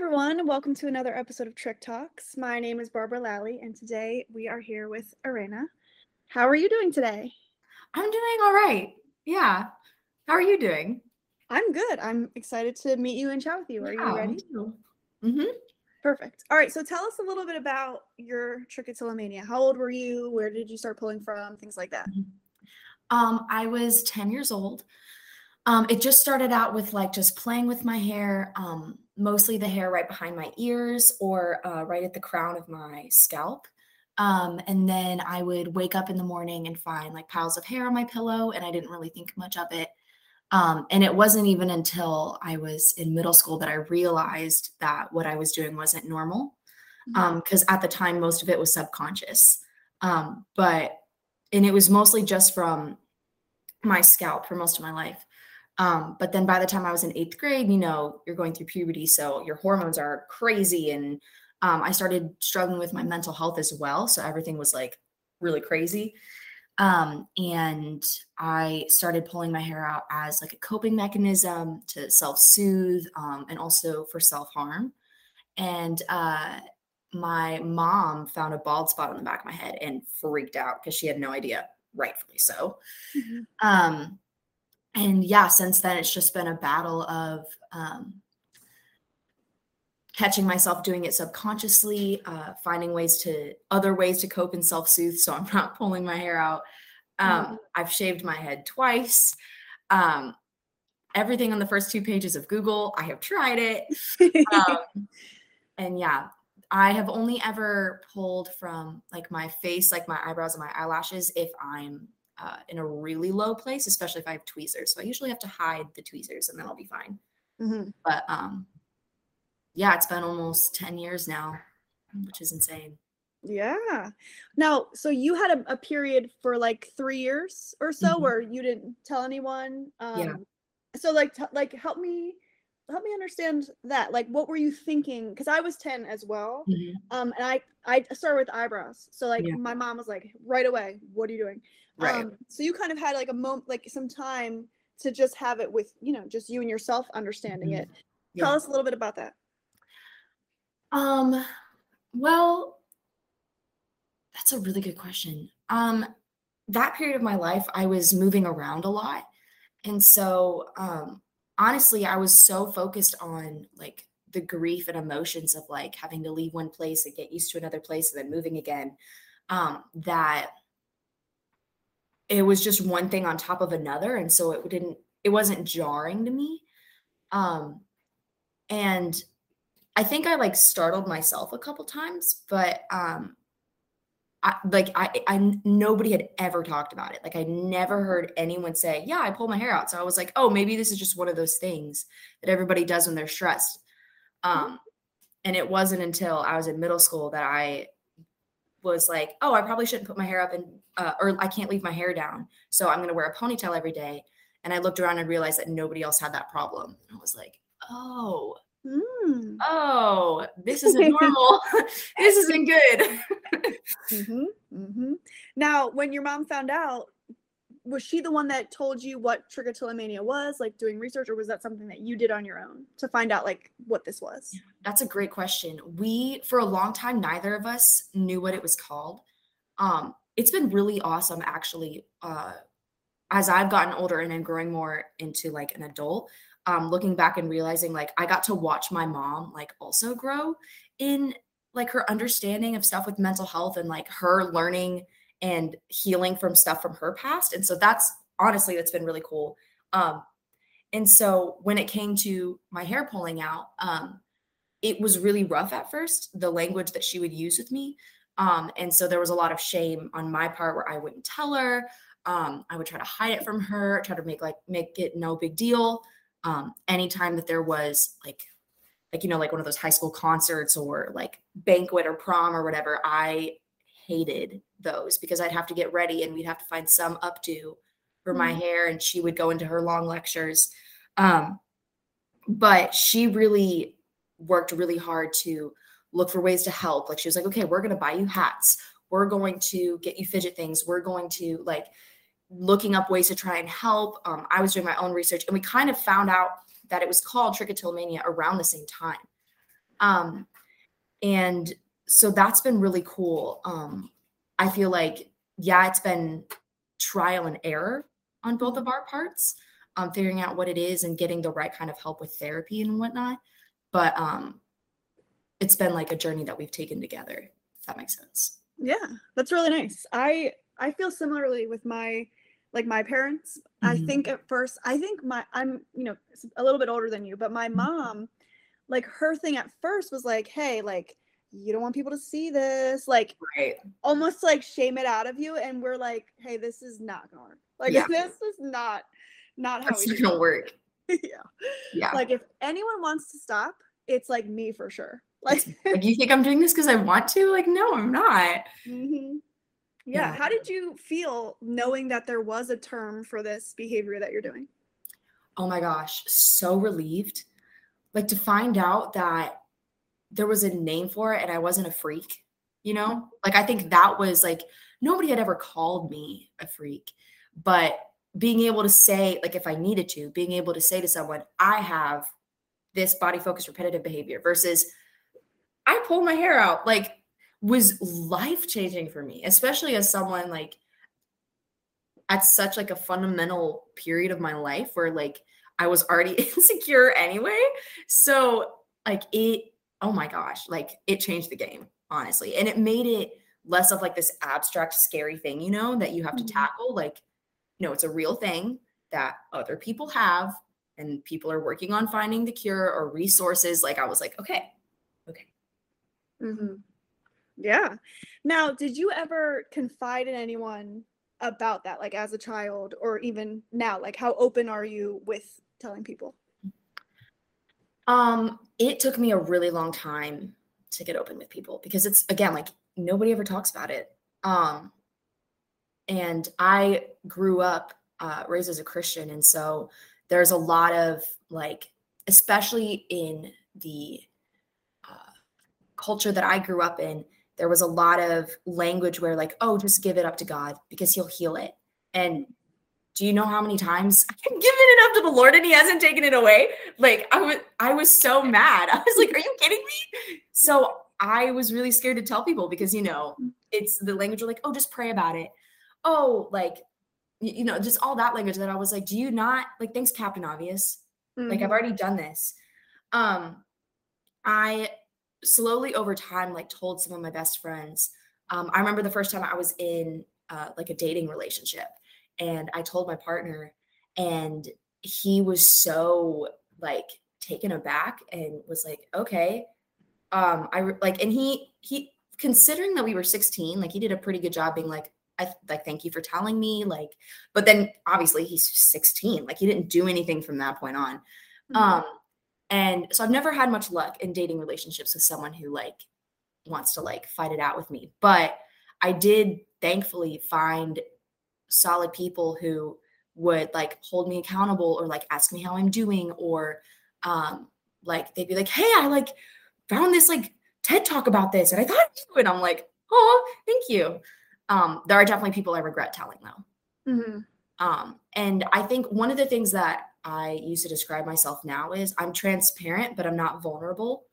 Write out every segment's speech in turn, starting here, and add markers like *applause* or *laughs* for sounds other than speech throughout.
everyone. Welcome to another episode of Trich Talks. My name is Barbara Lally, and today we are here with Ereina. How are you doing today? I'm doing all right. Yeah. How are you doing? I'm good. I'm excited to meet you and chat with you. Are you ready? Mm-hmm. Perfect. All right. So tell us a little bit about your trichotillomania. How old were you? Where did you start pulling from? Things like that. Um, I was 10 years old. Um, it just started out with like just playing with my hair, um, mostly the hair right behind my ears or uh, right at the crown of my scalp. Um, and then I would wake up in the morning and find like piles of hair on my pillow, and I didn't really think much of it. Um, and it wasn't even until I was in middle school that I realized that what I was doing wasn't normal. Because Mhm. um, at the time, most of it was subconscious. Um, but, and it was mostly just from my scalp for most of my life. Um, but then by the time I was in eighth grade, you know, you're going through puberty, so your hormones are crazy. And um, I started struggling with my mental health as well. So everything was like really crazy. Um, and I started pulling my hair out as like a coping mechanism to self soothe um, and also for self harm. And uh, my mom found a bald spot on the back of my head and freaked out because she had no idea, rightfully so. Mhm. And yeah, since then it's just been a battle of um, catching myself doing it subconsciously, uh, finding ways to other ways to cope and self soothe, so I'm *laughs* not pulling my hair out. Um, Mhm. I've shaved my head twice. Um, everything on the first two pages of Google, I have tried it. *laughs* Um, and yeah, I have only ever pulled from like my face, like my eyebrows and my eyelashes, if I'm uh, in a really low place, especially if I have tweezers. So I usually have to hide the tweezers, and then I'll be fine. Mhm. But um, yeah, it's been almost ten years now, which is insane. Yeah. Now, so you had a, a period for like three years or so Mhm. where you didn't tell anyone. Um, Yeah. So like, t- like help me, help me understand that. Like, what were you thinking? Because I was ten as well. Mhm. Um, and I I started with eyebrows. So like, Yeah. my mom was like, right away, what are you doing? Right. Um, so you kind of had like a moment, like some time to just have it with you know just you and yourself understanding Mhm. it. Tell Yeah. us a little bit about that. Um, well, that's a really good question. Um, that period of my life, I was moving around a lot. And so, um, honestly, I was so focused on like the grief and emotions of like having to leave one place and get used to another place and then moving again, um, that it was just one thing on top of another. And so it didn't, it wasn't jarring to me. Um, and I think I like startled myself a couple times, but um I like I I nobody had ever talked about it. Like I never heard anyone say, "Yeah, I pulled my hair out." So I was like, "Oh, maybe this is just one of those things that everybody does when they're stressed." Um and it wasn't until I was in middle school that I was like, "Oh, I probably shouldn't put my hair up and uh, or I can't leave my hair down. So I'm going to wear a ponytail every day." And I looked around and realized that nobody else had that problem. And I was like, "Oh, Mm. oh, this isn't *laughs* normal. *laughs* this isn't good. hmm hmm Now, when your mom found out, was she the one that told you what trichotillomania was, like doing research, or was that something that you did on your own to find out like what this was? That's a great question. We, for a long time, neither of us knew what it was called. Um, it's been really awesome, actually. Uh, as I've gotten older and I'm growing more into like an adult, um, looking back and realizing like I got to watch my mom like also grow in like her understanding of stuff with mental health and like her learning and healing from stuff from her past. And so that's honestly that's been really cool. Um, and so when it came to my hair pulling out, um, it was really rough at first, the language that she would use with me. Um, and so there was a lot of shame on my part where I wouldn't tell her. Um, I would try to hide it from her, try to make like make it no big deal. Um, anytime that there was like like you know like one of those high school concerts or like banquet or prom or whatever, I hated those because I'd have to get ready and we'd have to find some updo for my Mhm. hair and she would go into her long lectures. Um, but she really worked really hard to look for ways to help. Like she was like, okay, we're going to buy you hats. We're going to get you fidget things. We're going to like looking up ways to try and help. Um, I was doing my own research and we kind of found out that it was called trichotillomania around the same time. Um, and so that's been really cool. Um, I feel like, yeah, it's been trial and error on both of our parts, um, figuring out what it is and getting the right kind of help with therapy and whatnot. But um, it's been like a journey that we've taken together, if that makes sense. Yeah, that's really nice. I I feel similarly with my like my parents. I Mhm. think at first, I think my I'm you know a little bit older than you, but my Mhm. mom, like her thing at first was like, hey, like you don't want people to see this, like Right. almost like shame it out of you, and we're like, hey, this is not gonna work. Like Yeah. *laughs* this is not not how we not gonna it. work. *laughs* yeah. Yeah. Like if anyone wants to stop, it's like me for sure. *laughs* Like like you think I'm doing this because I want to? Like, no, I'm not. hmm Yeah. Yeah. How did you feel knowing that there was a term for this behavior that you're doing? Oh my gosh, so relieved. Like to find out that there was a name for it and I wasn't a freak, you know? Like I think that was like nobody had ever called me a freak, but being able to say like if I needed to, being able to say to someone, I have this body focused repetitive behavior versus I pull my hair out like was life changing for me, especially as someone like at such like a fundamental period of my life where like I was already *laughs* insecure anyway. So like it oh my gosh, like it changed the game, honestly. And it made it less of like this abstract scary thing, you know, that you have to Mhm. tackle like no, it's a real thing that other people have and people are working on finding the cure or resources. Like I was like, okay. Okay. hmm Yeah. Now, did you ever confide in anyone about that, like as a child or even now? Like, how open are you with telling people? Um, it took me a really long time to get open with people because it's again like nobody ever talks about it. Um, and I grew up uh, raised as a Christian, and so there's a lot of like, especially in the uh, culture that I grew up in, there was a lot of language where like, oh, just give it up to God because He'll heal it. And do you know how many times I've given it up to the Lord and He hasn't taken it away? Like I was, I was so mad. I was like, *laughs* "Are you kidding me?" So I was really scared to tell people because you know it's the language of like, "Oh, just pray about it." Oh, like you know, just all that language that I was like, "Do you not like?" Thanks, Captain Obvious. Like I've Mhm. already done this. Um, I slowly over time like told some of my best friends. Um, I remember the first time I was in uh, like a dating relationship, and I told my partner, and he was so like taken aback and was like, "Okay." Um, I like, and he he considering that we were 16, like he did a pretty good job being like, I like thank you for telling me, like, but then obviously he's 16, like he didn't do anything from that point on. Mhm. Um, and so I've never had much luck in dating relationships with someone who like wants to like fight it out with me. But I did thankfully find solid people who would like hold me accountable or like ask me how I'm doing or um like they'd be like, "Hey, I like found this like TED talk about this and I thought of you." And I'm like, "Oh, thank you." Um there are definitely people I regret telling though. Mhm. Um, and I think one of the things that I use to describe myself now is I'm transparent, but I'm not vulnerable.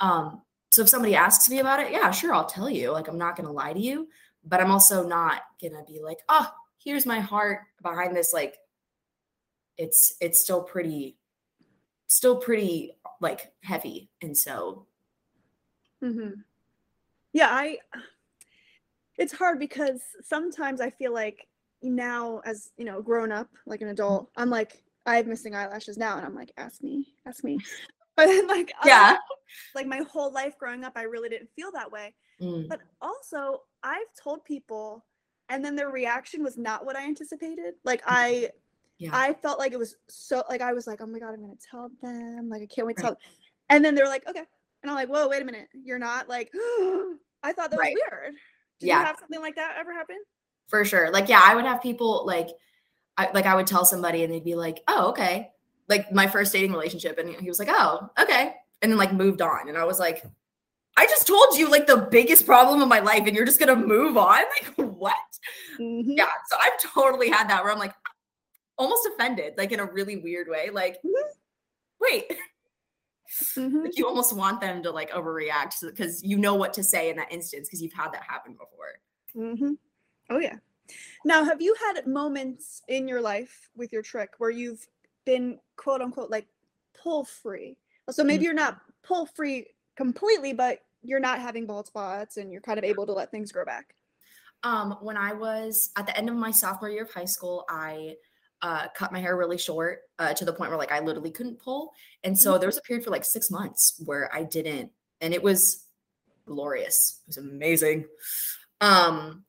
Um, so if somebody asks me about it, yeah, sure, I'll tell you. Like, I'm not to lie to you, but I'm also not to be like, oh, here's my heart behind this. Like, it's, it's still pretty, still pretty like heavy. And so, hmm Yeah, I. It's hard because sometimes I feel like now, as you know, grown up, like an adult, I'm like, I have missing eyelashes now, and I'm like, ask me, ask me. *laughs* But then, like, yeah. *laughs* like my whole life growing up, I really didn't feel that way. Mm, But also, I've told people, and then their reaction was not what I anticipated. Like mm. I, yeah. I felt like it was so like I was like, oh my god, I'm gonna tell them. Like I can't wait to Right. tell. Them. And then they're like, okay, and I'm like, whoa, wait a minute, you're not like. *gasps* I thought that Right. was weird. Did Yeah. you have something like that ever happen? for sure. Like, yeah, I would have people like, I like I would tell somebody and they'd be like, "Oh, okay." Like my first dating relationship, and he was like, "Oh, okay," and then like moved on, and I was like, "I just told you like the biggest problem of my life, and you're just gonna move on? *laughs* Like what?" Mhm. Yeah, so I've totally had that where I'm like almost offended, like in a really weird way. Like, Mhm. wait, Mhm. Like you almost want them to like overreact because you know what to say in that instance because you've had that happen before. hmm Oh yeah. Now, have you had moments in your life with your trich where you've been quote unquote like pull free? So maybe you're not pull free completely, but you're not having bald spots and you're kind of able to let things grow back. Um, when I was at the end of my sophomore year of high school, I uh, cut my hair really short uh, to the point where like I literally couldn't pull, and so there was a period for like six months where I didn't, and it was glorious. It was amazing. Um,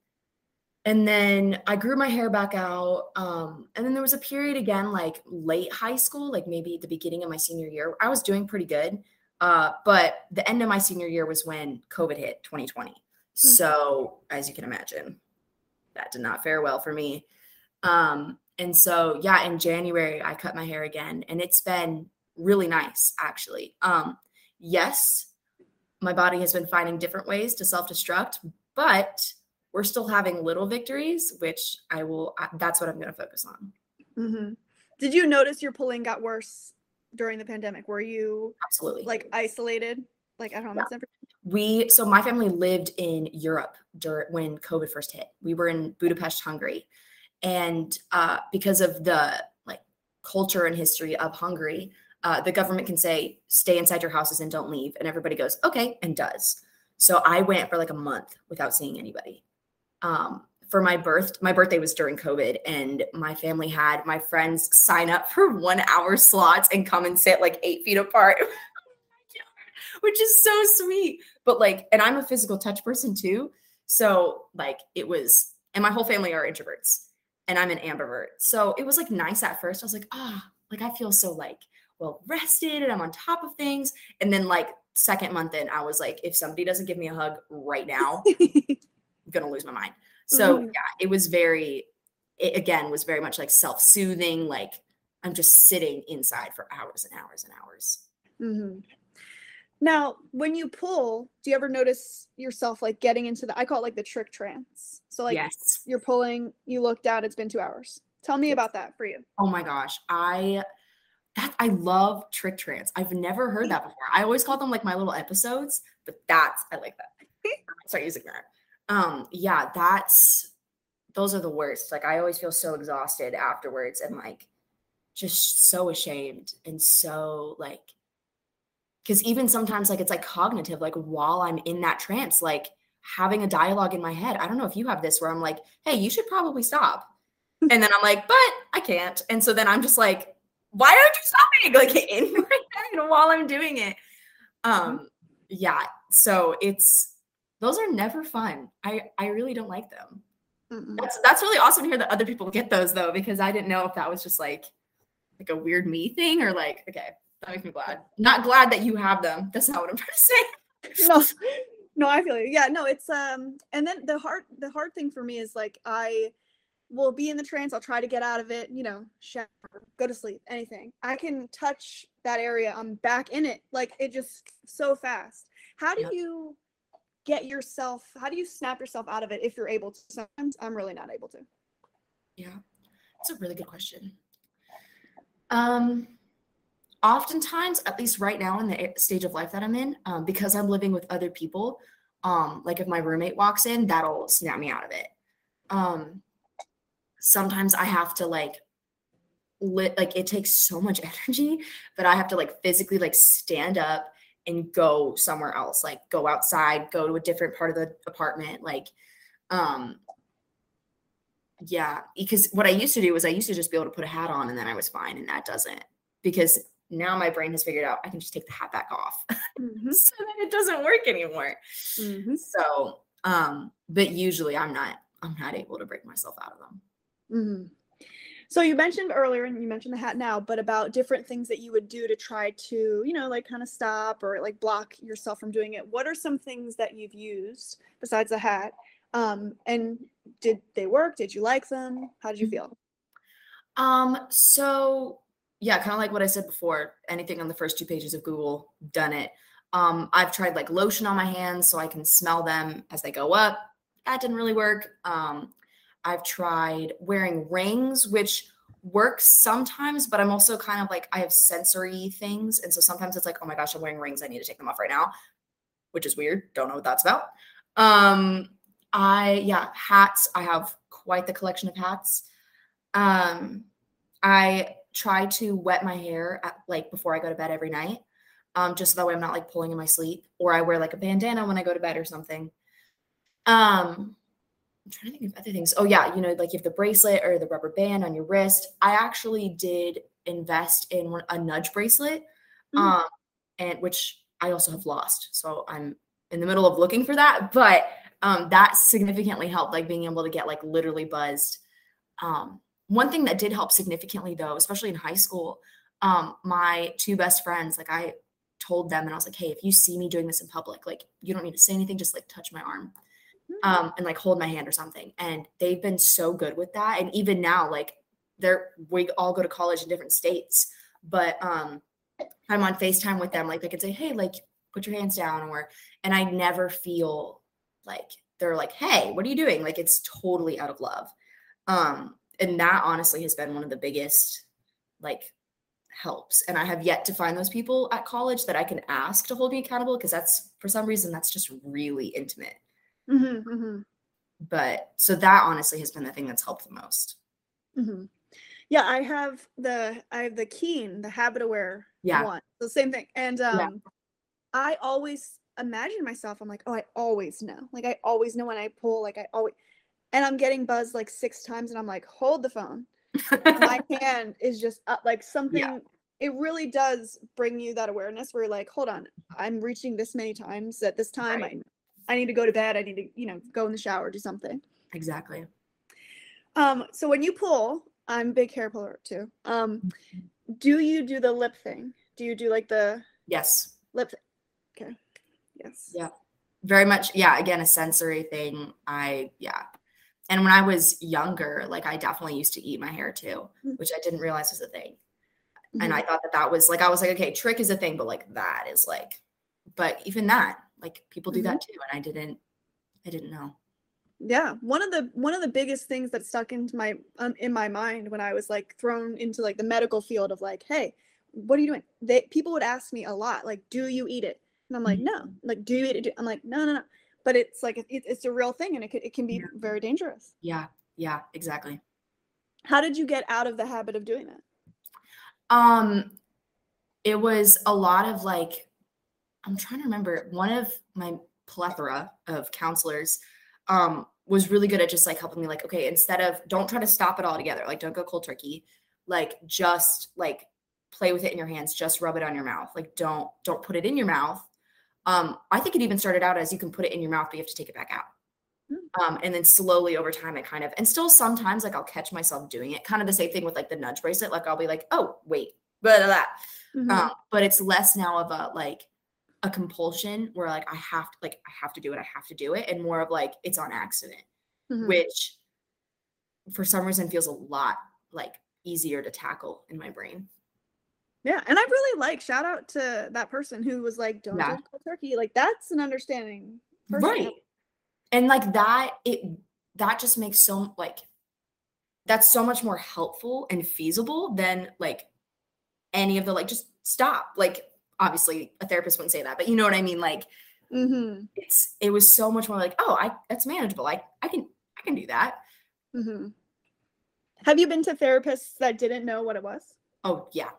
and then I grew my hair back out. Um, and then there was a period again, like late high school, like maybe the beginning of my senior year. I was doing pretty good. Uh, but the end of my senior year was when COVID hit 2020. So, as you can imagine, that did not fare well for me. Um, and so, yeah, in January, I cut my hair again, and it's been really nice, actually. Um, yes, my body has been finding different ways to self destruct, but we're still having little victories, which I will, I- that's what I'm going to focus on. hmm Did you notice your pulling got worse during the pandemic? Were you Absolutely. like isolated, like at home? Yeah. we so my family lived in Europe during when COVID first hit. We were in Budapest, Hungary, and uh, because of the like culture and history of Hungary, uh, the government can say stay inside your houses and don't leave, and everybody goes okay and does. So I went for like a month without seeing anybody. Um, for my birth, my birthday was during COVID, and my family had my friends sign up for one hour slots and come and sit like eight feet apart *laughs* which is so sweet. But like, and I'm a physical touch person too. So like it was, and my whole family are introverts and I'm an ambivert. So it was like nice at first. I was like, ah, like I feel so like well rested and I'm on top of things. And then like second month in, I was like, if somebody doesn't give me a hug right now, *laughs* I'm gonna lose my mind. So Mhm. yeah, it was very, it again was very much like self-soothing, like I'm just sitting inside for hours and hours and hours. hmm Now, when you pull, do you ever notice yourself like getting into the? I call it like the trich trance. So like yes. you're pulling, you look down, it's been two hours. Tell me about that for you. Oh my gosh, I that I love trich trance. I've never heard that before. I always call them like my little episodes, but that's I like that. *laughs* Start using that. Um, yeah, that's those are the worst. Like I always feel so exhausted afterwards and like just so ashamed and so like because even sometimes like it's like cognitive, like while I'm in that trance, like having a dialogue in my head. I don't know if you have this where I'm like, hey, you should probably stop. *laughs* And then I'm like, but I can't. And so then I'm just like, why aren't you stopping? *laughs* Like in my head while I'm doing it. Um, yeah. So it's those are never fun. I I really don't like them. Mm-mm. That's that's really awesome to hear that other people get those though, because I didn't know if that was just like like a weird me thing or like okay, that makes me glad. Not glad that you have them. That's not what I'm *laughs* trying to say. no no i feel you yeah no it's um and then the hard the hard thing for me is like i will be in the trance i'll try to get out of it you know shower go to sleep anything i can touch that area i'm back in it like it just so fast how do Yeah. you get yourself how do you snap yourself out of it if you're able to sometimes i'm really not able to Yeah, it's a really good question. Um, oftentimes, at least right now in the stage of life that I'm in, um, because I'm living with other people, um, like if my roommate walks in, that'll snap me out of it. Um, sometimes I have to like lit like it takes so much *laughs* energy but I have to like physically like stand up and go somewhere else, like go outside, go to a different part of the apartment, like um yeah, because what I used to do was I used to just be able to put a hat on and then I was fine, and that doesn't because now my brain has figured out I can just take the hat back off, *laughs* Mhm, so then it doesn't work anymore. mhm, So, um, but usually I'm not I'm not able to break myself out of them. mhm. So you mentioned earlier and you mentioned the hat now but about different things that you would do to try to you know like kind of stop or like block yourself from doing it what are some things that you've used besides the hat um and did they work did you like them how did you Mhm. feel Um, so yeah, kind of like what I said before, anything on the first two pages of Google, done it. Um, I've tried like lotion on my hands so I can smell them as they go up. That didn't really work. Um, I've tried wearing rings, which works sometimes, but I'm also kind of like I have sensory things, and so sometimes it's like, oh my gosh, I'm wearing rings. I need to take them off right now, which is weird. Don't know what that's about. Um, I yeah, hats. I have quite the collection of hats. Um, I try to wet my hair at, like before I go to bed every night, um, just so that way I'm not like pulling in my sleep, or I wear like a bandana when I go to bed or something. Um, I'm trying to think of other things. Oh yeah, you know, like you have the bracelet or the rubber band on your wrist. I actually did invest in a nudge bracelet, Mhm. um, and which I also have lost. So I'm in the middle of looking for that, but um, that significantly helped, like being able to get like literally buzzed. Um, one thing that did help significantly though, especially in high school, um, my two best friends, like I told them and I was like, hey, if you see me doing this in public, like you don't need to say anything, just like touch my arm um, and like hold my hand or something. And they've been so good with that. And even now, like they're we all go to college in different states, but um, I'm on FaceTime with them. Like they can say, "Hey, like put your hands down," or and I never feel like they're like, "Hey, what are you doing?" Like it's totally out of love. Um, and that honestly has been one of the biggest like helps and i have yet to find those people at college that i can ask to hold me accountable because that's for some reason that's just really intimate Mhm, mhm, but so that honestly has been the thing that's helped the most mhm. Yeah, I have the I have the keen, the HabitAware Yeah. one. The same thing. And Yeah. um I always imagine myself, I'm like, oh, I always know. Like I always know when I pull, like I always and I'm getting buzzed like six times and I'm like, hold the phone. My *laughs* hand is just up like something it really does bring you that awareness where you're like, hold on, I'm reaching this many times at this time. Right. I I need to go to bed. I need to, you know, go in the shower, do something. exactly Um, so when you pull, I'm a big hair puller too. Um, do you do the lip thing? Do you do like the yes lip? Th- okay. Yes. Yeah. very much yeah again a sensory thing i yeah and when i was younger like i definitely used to eat my hair too Mm. which i didn't realize was a thing and Mhm. i thought that that was like i was like okay trich is a thing but like that is like but even that like people do that too and i didn't i didn't know. Yeah one of the one of the biggest things that stuck into my um, in my mind when i was like thrown into like the medical field of like hey what are you doing? They people would ask me a lot like do you eat it? And i'm like no. Like do you eat it? I'm like no no no. But it's like it, it's a real thing and it, could, it can be Yeah. very dangerous. Yeah yeah exactly. How did you get out of the habit of doing that? Um, it was a lot of like, I'm trying to remember. One of my plethora of counselors um, was really good at just like helping me, like, okay, instead of don't try to stop it all together, like, don't go cold turkey, like, just like play with it in your hands, just rub it on your mouth, like, don't don't put it in your mouth. Um, I think it even started out as you can put it in your mouth, but you have to take it back out. Um, and then slowly over time, it kind of, and still sometimes like I'll catch myself doing it. Kind of the same thing with like the nudge bracelet. Like I'll be like, oh, wait, blah, blah, blah. Mhm. Um, but it's less now of a like a compulsion where like I have to like I have to do it, I have to do it, and more of like it's on accident, Mhm. which for some reason feels a lot like easier to tackle in my brain. Yeah, and I really like shout out to that person who was like, "Don't Yeah. cold turkey." Like that's an understanding. Right. And like that, it that just makes so like that's so much more helpful and feasible than like any of the like just stop. Like obviously a therapist wouldn't say that, but you know what I mean? Like Mm-hmm. it's it was so much more like, oh, I that's manageable. I I can I can do that. Mm-hmm. Have you been to therapists that didn't know what it was? Oh yeah.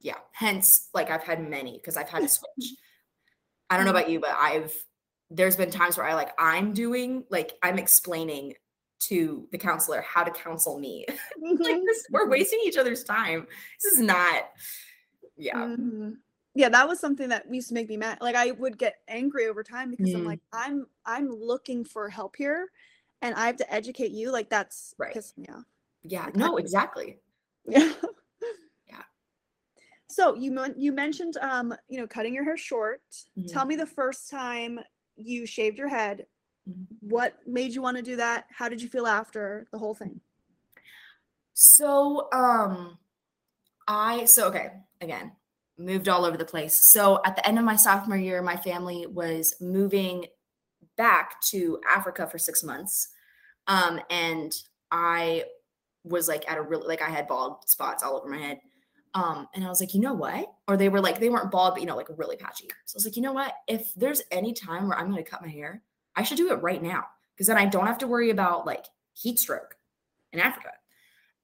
Yeah. Hence, like I've had many because I've had to switch. *laughs* I don't know about you, but I've there's been times where I like I'm doing like I'm explaining to the counselor how to counsel me. *laughs* like Mhm. this, we're wasting each other's time. This is not yeah. Mhm. Yeah, that was something that used to make me mad. Like I would get angry over time because I'm Mm. like, I'm I'm looking for help here, and I have to educate you. Like that's Right. pissing me off. Yeah. Like, No, exactly. *laughs* Yeah. Yeah. So you men- you mentioned um you know cutting your hair short. Mhm. Tell me the first time you shaved your head. Mhm. What made you want to do that? How did you feel after the whole thing? So, um, I so okay, again, moved all over the place. So at the end of my sophomore year, my family was moving back to Africa for six months. Um, and I was like at a really like I had bald spots all over my head. Um, and I was like, you know what? Or they were like, they weren't bald, but you know, like really patchy. So I was like, you know what? If there's any time where I'm gonna cut my hair, I should do it right now. Because then I don't have to worry about like heat stroke in Africa.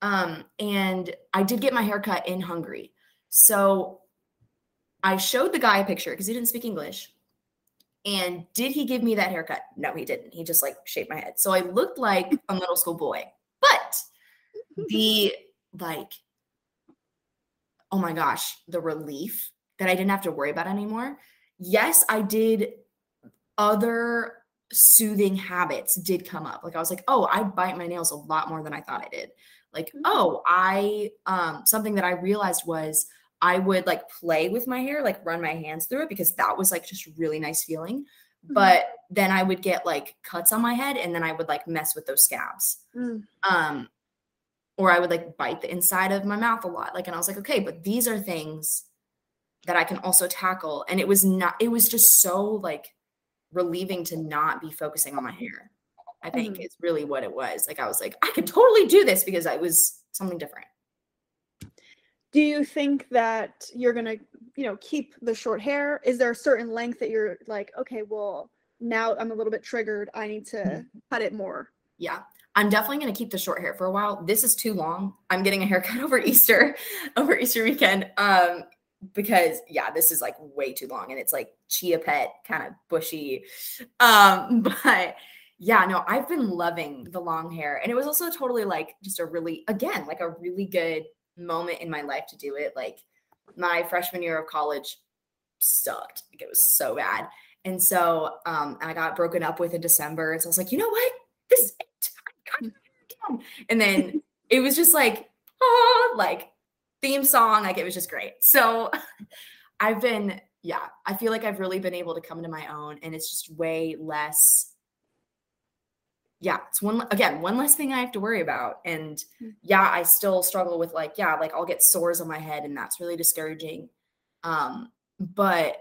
Um, and I did get my hair cut in Hungary. So I showed the guy a picture because he didn't speak English. And did he give me that haircut? No, he didn't. He just like shaved my head. So I looked like a middle school boy. But the like, oh my gosh, the relief that I didn't have to worry about anymore. Yes, I did other soothing habits did come up. Like I was like, oh, I bite my nails a lot more than I thought I did. Like, Mm. oh, I um something that I realized was I would like play with my hair, like run my hands through it because that was like just really nice feeling. Mhm. But then I would get like cuts on my head and then I would like mess with those scabs. Mm. Um or I would like bite the inside of my mouth a lot. Like and I was like, okay, but these are things that I can also tackle and it was not it was just so like relieving to not be focusing on my hair. I think Mhm. is really what it was. Like I was like, I could totally do this because I was something different. Do you think that you're gonna, you know, keep the short hair? Is there a certain length that you're like, okay, well, now I'm a little bit triggered. I need to Mm-hmm. cut it more. Yeah. I'm definitely going to keep the short hair for a while. This is too long. I'm getting a haircut *laughs* over Easter, over Easter weekend. Um, because yeah, this is like way too long and it's like chia pet kind of bushy. Um, *laughs* but yeah, no, I've been loving the long hair. And it was also totally like just a really, again, like a really good moment in my life to do it. Like my freshman year of college sucked. Like it was so bad. And so um I got broken up with in December. And so I was like, you know what? This is it. I'm cutting my hair again. And then *laughs* it was just like, oh, like theme song. Like it was just great. So *laughs* I've been, yeah, I feel like I've really been able to come to my own and it's just way less. Yeah, it's one again, one less thing I have to worry about. And Mm. yeah, I still struggle with like, yeah, like I'll get sores on my head and that's really discouraging. Um, but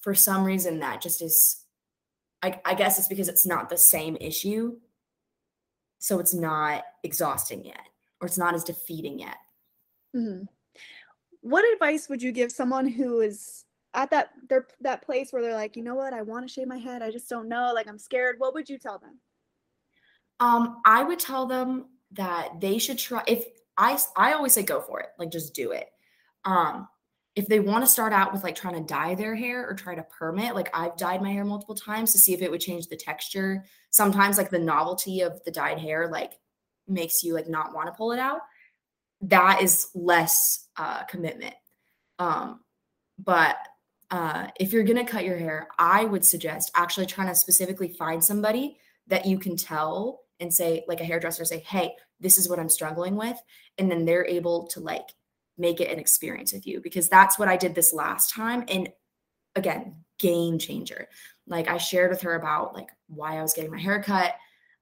for some reason that just is I, I guess it's because it's not the same issue. So it's not exhausting yet, or it's not as defeating yet. Mhm. What advice would you give someone who is at that their that place where they're like, you know what, I want to shave my head, I just don't know, like I'm scared. What would you tell them? Um, I would tell them that they should try if I, I always say go for it, like just do it. Um, if they want to start out with like trying to dye their hair or try to perm it, like I've dyed my hair multiple times to see if it would change the texture. Sometimes like the novelty of the dyed hair like makes you like not want to pull it out. That is less uh commitment. Um, but uh if you're gonna cut your hair, I would suggest actually trying to specifically find somebody that you can tell and say like a hairdresser say hey this is what i'm struggling with and then they're able to like make it an experience with you because that's what i did this last time and again game changer. Like i shared with her about like why i was getting my hair cut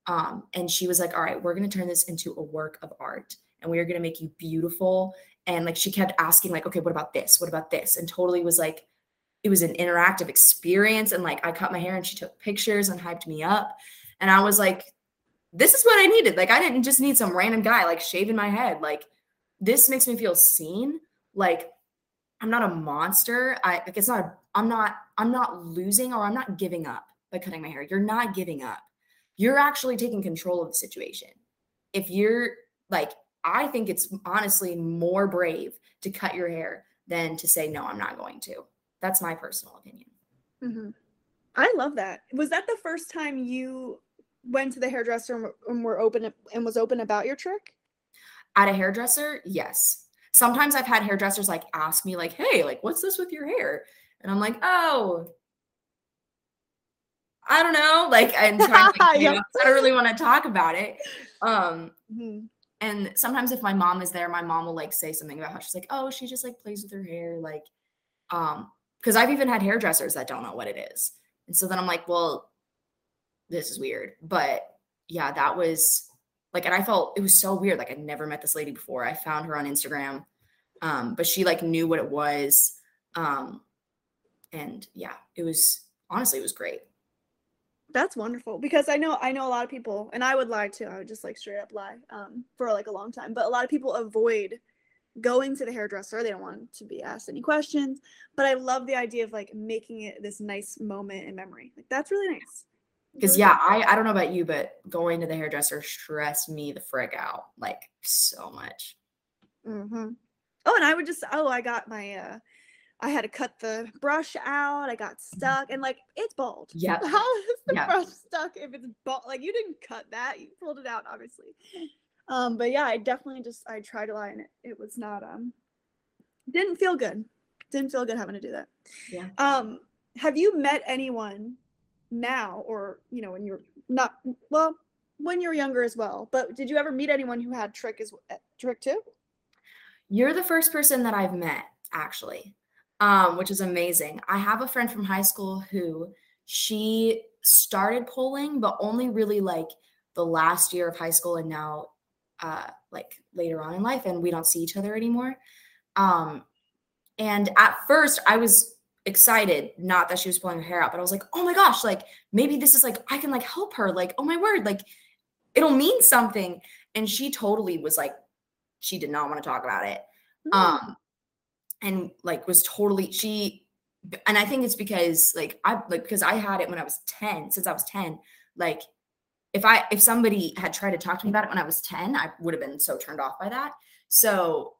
um, and she was like all right we're going to turn this into a work of art and we are going to make you beautiful and like she kept asking like okay what about this? What about this? and totally was like it was an interactive experience and like i cut my hair and she took pictures and hyped me up and I was like, this is what I needed. Like, I didn't just need some random guy like shaving my head. Like, this makes me feel seen. Like, I'm not a monster. I like it's not, I'm not, I'm not losing or I'm not giving up by cutting my hair. You're not giving up. You're actually taking control of the situation. If you're like, I think it's honestly more brave to cut your hair than to say, no, I'm not going to. That's my personal opinion. Mhm. I love that. Was that the first time you went to the hairdresser and were- open and was open about your trich? At a hairdresser, yes. Sometimes I've had hairdressers like ask me, like, hey, like, what's this with your hair? And I'm like, oh, I don't know. Like, I'm *laughs* trying to, like, Yep. know, *laughs* I don't really want to talk about it. Um, Mhm. and sometimes if my mom is there, my mom will like say something about how she's like, oh, she just like plays with her hair. Like, um, because I've even had hairdressers that don't know what it is. And so then I'm like, well, this is weird. But yeah, that was like, and I felt it was so weird. Like I'd never met this lady before. I found her on Instagram. Um, but she like knew what it was. Um, and yeah, it was honestly, it was great. That's wonderful because I know I know a lot of people, and I would lie too. I would just like straight up lie um, for like a long time. But a lot of people avoid going to the hairdresser. They don't want to be asked any questions. But I love the idea of like making it this nice moment in memory. Like that's really nice. Because yeah, I I don't know about you, but going to the hairdresser stressed me the frick out like so much. Mm-hmm. Oh, and I would just oh, I got my uh I had to cut the brush out. I got stuck and like it's bald. *laughs* Yeah. How is the Yep. brush stuck if it's bald? Like you didn't cut that. You pulled it out, obviously. Um, but yeah, I definitely just I tried to lie and it, it was not um didn't feel good. Didn't feel good having to do that. Yeah. Um, have you met anyone now or you know when you're not well when you're younger as well, but did you ever meet anyone who had trich as uh, trich too? You're the first person that I've met, actually, um, which is amazing. I have a friend from high school who she started polling, but only really like the last year of high school and now uh, like later on in life, and we don't see each other anymore. Um, and at first, I was excited, not that she was pulling her hair out, but I was like, oh my gosh, like maybe this is like I can like help her. Like, oh my word, like it'll mean something. And she totally was like, she did not want to talk about it Hmm. um and like was totally she and i think it's because like i like because i had it when i was 10 since i was 10 like if i if somebody had tried to talk to me about it when i was 10 i would have been so turned off by that so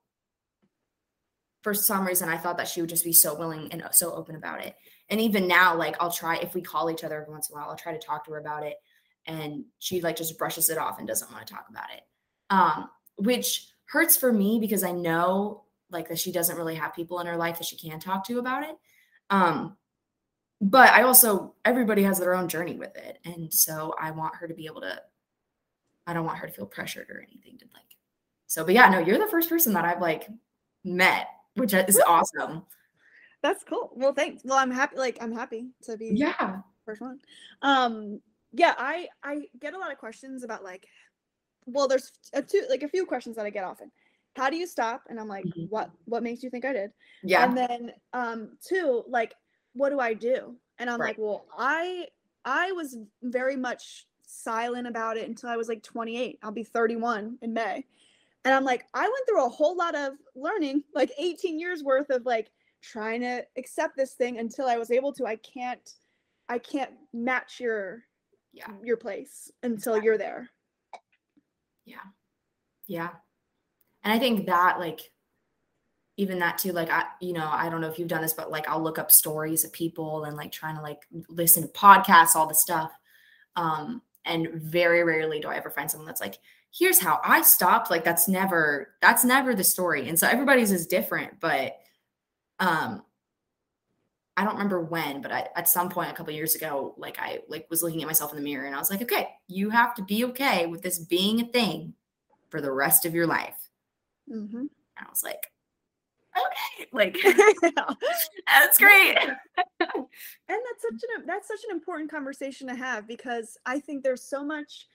for some reason i thought that she would just be so willing and so open about it. And even now like i'll try if we call each other every once in a while i'll try to talk to her about it. And she like just brushes it off and doesn't want to talk about it. Um which hurts for me because I know like that she doesn't really have people in her life that she can talk to about it. Um but I also everybody has their own journey with it. And so I want her to be able to I don't want her to feel pressured or anything to like so but yeah no you're the first person that I've like met which is Woo! awesome. That's cool. Well, thanks. Well, I'm happy. Like, I'm happy to be Yeah. first one. Um, yeah, I I get a lot of questions about like, well, there's a two like a few questions that I get often. How do you stop? And I'm like, Mhm. what what makes you think I did? Yeah. And then um, two, like, what do I do? And I'm Right. like, well, I I was very much silent about it until I was like 28. I'll be 31 in May. And I'm like, I went through a whole lot of learning, like 18 years worth of like trying to accept this thing until I was able to. I can't I can't match your Yeah. your place until you're there. Yeah. Yeah. And I think that like even that too, like I, you know, I don't know if you've done this, but like I'll look up stories of people and like trying to like listen to podcasts, all the stuff. Um, and very rarely do I ever find someone that's like, here's how I stopped. Like that's never, that's never the story. And so everybody's is different, but um I don't remember when, but I, at some point a couple years ago, like I like was looking at myself in the mirror and I was like, okay, you have to be okay with this being a thing for the rest of your life. Mm-hmm. And I was like, okay, *laughs* like *laughs* that's great. *laughs* and that's such an that's such an important conversation to have because I think there's so much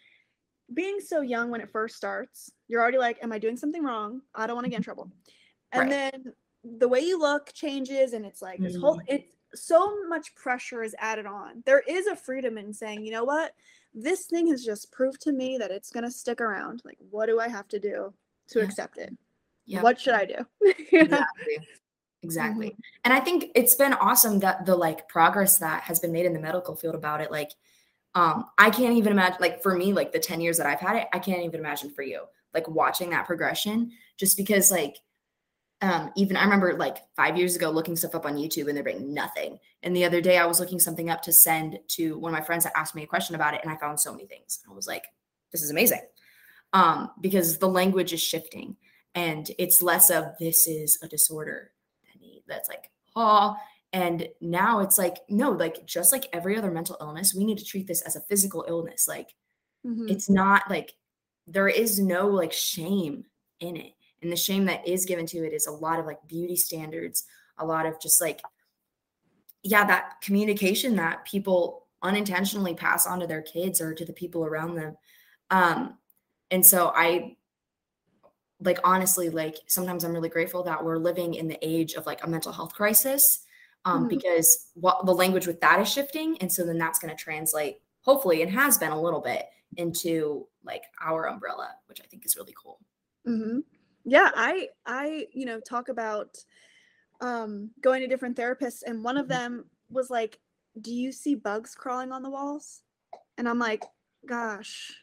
being so young when it first starts. You're already like, am I doing something wrong? I don't want to get in mm-hmm. trouble. And Right. then the way you look changes and it's like this whole mm. it's so much pressure is added on. There is a freedom in saying, you know what? This thing has just proved to me that it's going to stick around. Like what do I have to do to Yeah. accept it? What should I do? Exactly *laughs* exactly mm-hmm. and i think it's been awesome that the like progress that has been made in the medical field about it like um i can't even imagine like for me like the 10 years that i've had it i can't even imagine for you like watching that progression just because like um even i remember like five years ago looking stuff up on youtube and there being nothing. And the other day i was looking something up to send to one of my friends that asked me a question about it and i found so many things. I was like this is amazing. Um because the language is shifting and it's less of this is a disorder that's like oh and now it's like no like just like every other mental illness we need to treat this as a physical illness. Like Mhm. it's not like there is no like shame in it. And the shame that is given to it is a lot of like beauty standards a lot of just like yeah that communication that people unintentionally pass on to their kids or to the people around them. Um and so i like honestly like sometimes i'm really grateful that we're living in the age of like a mental health crisis um Mhm. because what the language with that is shifting and so then that's going to translate hopefully and has been a little bit into like our umbrella, which I think is really cool. hmm Yeah, I I you know talk about um going to different therapists, and one of Mhm. them was like, "Do you see bugs crawling on the walls?" And I'm like, "Gosh,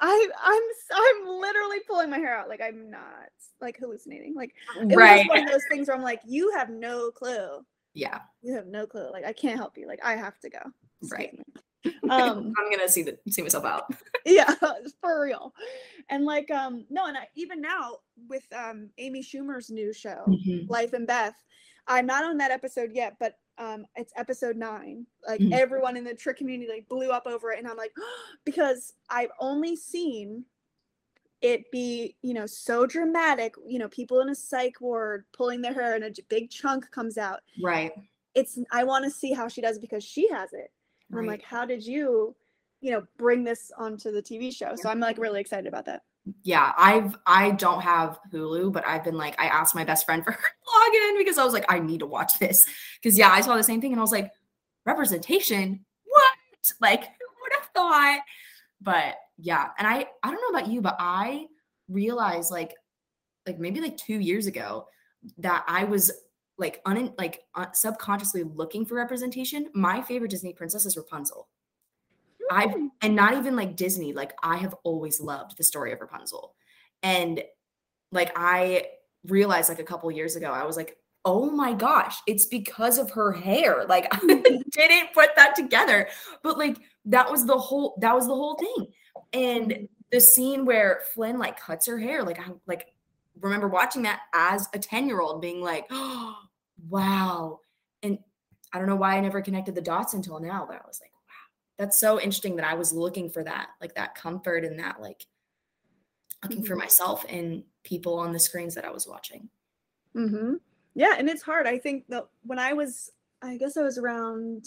I I'm I'm literally pulling my hair out. Like I'm not like hallucinating. Like it was Right. just one of those things where I'm like, you have no clue. Yeah. You have no clue. Like I can't help you. Like I have to go. Right. *laughs* Um, I'm gonna see the see myself out. *laughs* yeah *laughs* for real and like um no and I, even now with um amy schumer's new show Mhm. life and beth i'm not on that episode yet but um it's episode nine like Mhm. everyone in the trich community like blew up over it and i'm like *gasps* because i've only seen it be you know so dramatic you know people in a psych ward pulling their hair and a big chunk comes out. Right. it's i want to see how she does because she has it. And i'm like how did you you know bring this onto the tv show? So i'm like really excited about that. Yeah, I've I don't have Hulu, but I've been like I asked my best friend for *laughs* her login because I was like I need to watch this. Because yeah, I saw the same thing and I was like representation? What? Like who would have thought. But yeah and I I don't know about you but I realized like like maybe like 2 years ago that I was like un like uh, subconsciously looking for representation my favorite Disney princess is Rapunzel I've Hmm. and not even like Disney, like I have always loved the story of Rapunzel. And like I realized like a couple years ago, I was like, oh my gosh, it's because of her hair. Like *laughs* I didn't put that together. But like that was the whole that was the whole thing. And the scene where Flynn like cuts her hair, like I like remember watching that as a 10-year-old being like, oh *gasps* wow. And I don't know why I never connected the dots until now, but I was like, wow, that's so interesting that I was looking for that, like that comfort and that like looking for Mhm. myself and people on the screens that I was watching. Mm-hmm. Yeah, and it's hard. I think that when I was, I guess I was around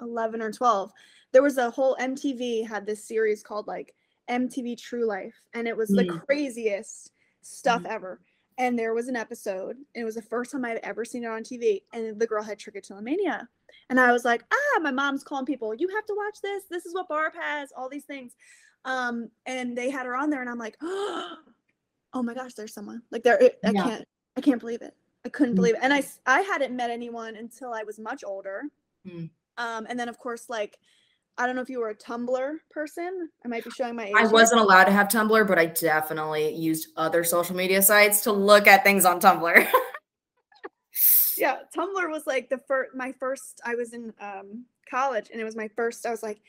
11 or 12, there was a whole MTV had this series called like MTV True Life, and it was the Mm. craziest stuff Mhm. ever. And there was an episode, and it was the first time I'd ever seen it on TV, and the girl had trichotillomania. And I was like, ah, my mom's calling people, you have to watch this. This is what Barb has, all these things. Um, and they had her on there, and I'm like, *gasps* oh my gosh, there's someone. Like there, I Yeah. can't, I can't believe it. I couldn't Mm. believe it. And I, I hadn't met anyone until I was much older. Mm. Um, and then of course, like, I don't know if you were a Tumblr person. I might be showing my age. I wasn't allowed to have Tumblr, but I definitely used other social media sites to look at things on Tumblr. *laughs* yeah tumblr was like the first my first i was in um college and it was my first i was like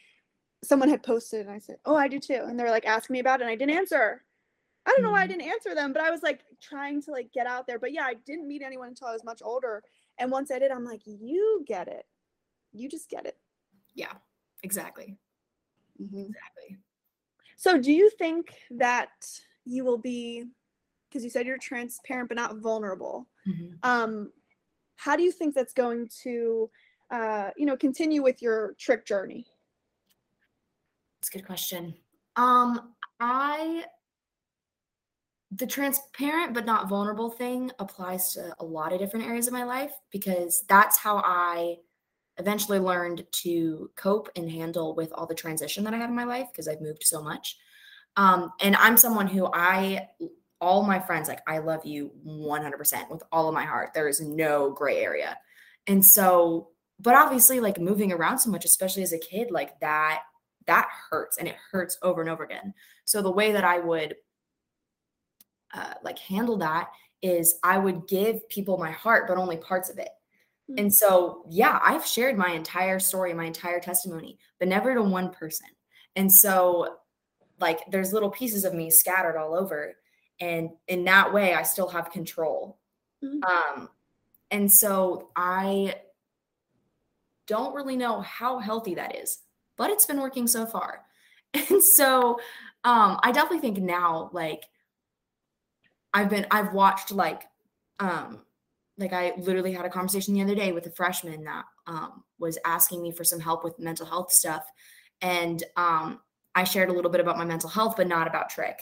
someone had posted and i said oh i do too and they were like asking me about it and i didn't answer i don't know why i Mhm. didn't answer them but i was like trying to like get out there but yeah i didn't meet anyone until i was much older and once i did i'm like you get it you just get it yeah, exactly. Mhm. Exactly. so do you think that you will be because you said you're transparent but not vulnerable Mhm. um how do you think that's going to uh you know continue with your trich journey That's a good question. Um, I the transparent but not vulnerable thing applies to a lot of different areas of my life because that's how I eventually learned to cope and handle with all the transition that I have in my life because I've moved so much. Um, and I'm someone who I all my friends like I love you 100% with all of my heart. There is no gray area. And so but obviously like moving around so much especially as a kid like that that hurts and it hurts over and over again. So the way that I would uh, like handle that is I would give people my heart, but only parts of it. Mm. And so, yeah, I've shared my entire story, my entire testimony, but never to one person. And so, like, there's little pieces of me scattered all over. And in that way, I still have control. Mm. Um, and so I don't really know how healthy that is, but it's been working so far. *laughs* And so um I definitely think now like I've been I've watched like um like I literally had a conversation the other day with a freshman that um was asking me for some help with mental health stuff and um I shared a little bit about my mental health but not about trich.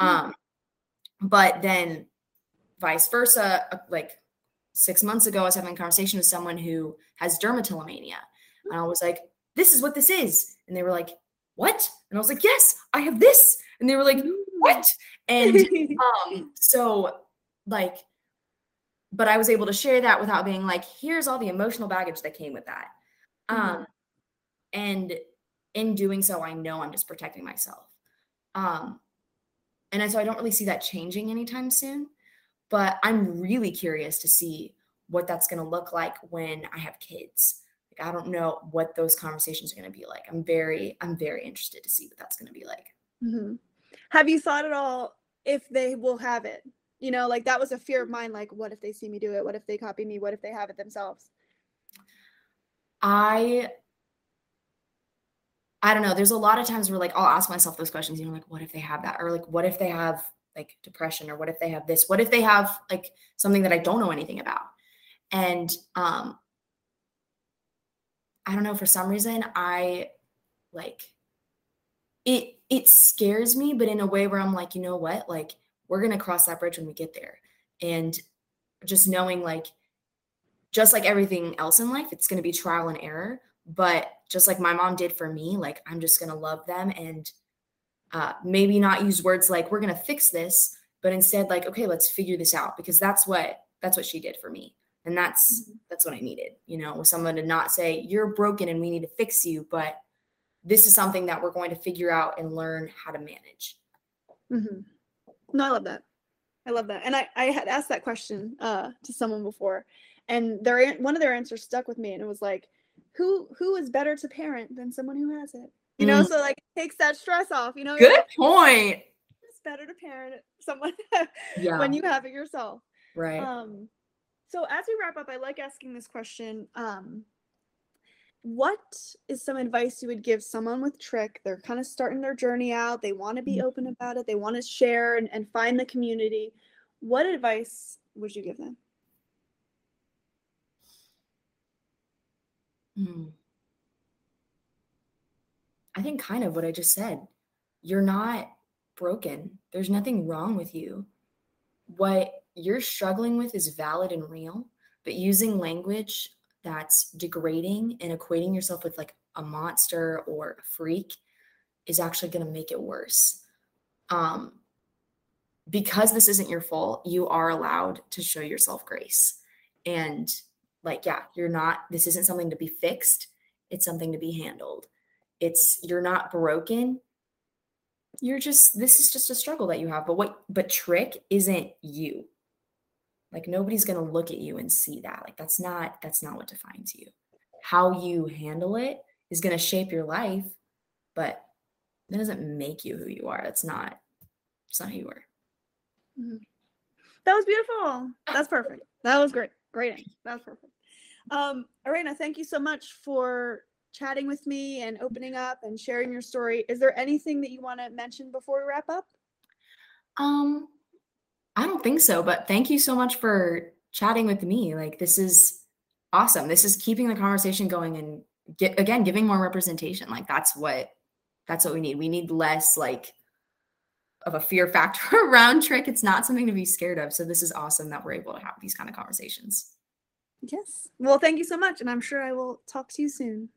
Mm. Um but then vice versa uh, like 6 months ago I was having a conversation with someone who has dermatillomania and I was like this is what this is and they were like what? And I was like, yes, I have this. And they were like, what? And *laughs* um, so like, but I was able to share that without being like, here's all the emotional baggage that came with that. Mhm. Um, and in doing so, I know I'm just protecting myself. Um, and so I don't really see that changing anytime soon. But I'm really curious to see what that's going to look like when I have kids. Like I don't know what those conversations are going to be like. I'm very, I'm very interested to see what that's going to be like. Mhm. Have you thought at all if they will have it? You know, like that was a fear of mine. Like, what if they see me do it? What if they copy me? What if they have it themselves? I I don't know. There's a lot of times where like I'll ask myself those questions, you know, like what if they have that? Or like what if they have like depression or what if they have this? What if they have like something that I don't know anything about? And um I don't know, for some reason I like it it scares me, but in a way where I'm like, you know what? Like we're going to cross that bridge when we get there. And just knowing like just like everything else in life, it's going to be trial and error. But just like my mom did for me, like I'm just going to love them and uh, maybe not use words like we're going to fix this, but instead like okay, let's figure this out because that's what that's what she did for me, and that's that's what I needed. You know, with someone to not say you're broken and we need to fix you, but this is something that we're going to figure out and learn how to manage. hmm No, I love that. I love that. And I, I had asked that question uh, to someone before, and their one of their answers stuck with me, and it was like, "Who who is better to parent than someone who has it?" You know, Mm. so like it takes that stress off. You know, Good like, point. it's better to parent someone *laughs* Yeah. when you have it yourself. right. Um, so as we wrap up, I like asking this question. Um, what is some advice you would give someone with trich? They're kind of starting their journey out. They want to be open about it. They want to share and, and find the community. What advice would you give them? Hmm. I think kind of what I just said. You're not broken. There's nothing wrong with you. What you're struggling with is valid and real, but using language that's degrading and equating yourself with like a monster or a freak is actually going to make it worse. Um, because this isn't your fault, you are allowed to show yourself grace. And like, yeah, you're not, this isn't something to be fixed, it's something to be handled. It's, you're not broken. You're just, this is just a struggle that you have. But what, but trich isn't you. Like, nobody's going to look at you and see that. Like, that's not, that's not what defines you. How you handle it is going to shape your life, but that doesn't make you who you are. That's not, it's not who you are. That was beautiful. That's perfect. That was great. Great. answer. That was perfect. Um, Ereina, thank you so much for chatting with me and opening up and sharing your story. Is there anything that you want to mention before we wrap up? Um, I don't think so, but thank you so much for chatting with me. Like this is awesome. This is keeping the conversation going and get again giving more representation. Like that's what that's what we need. We need less like of a fear factor *laughs* around trich. It's not something to be scared of. So this is awesome that we're able to have these kind of conversations. Yes. Well, thank you so much. And I'm sure I will talk to you soon.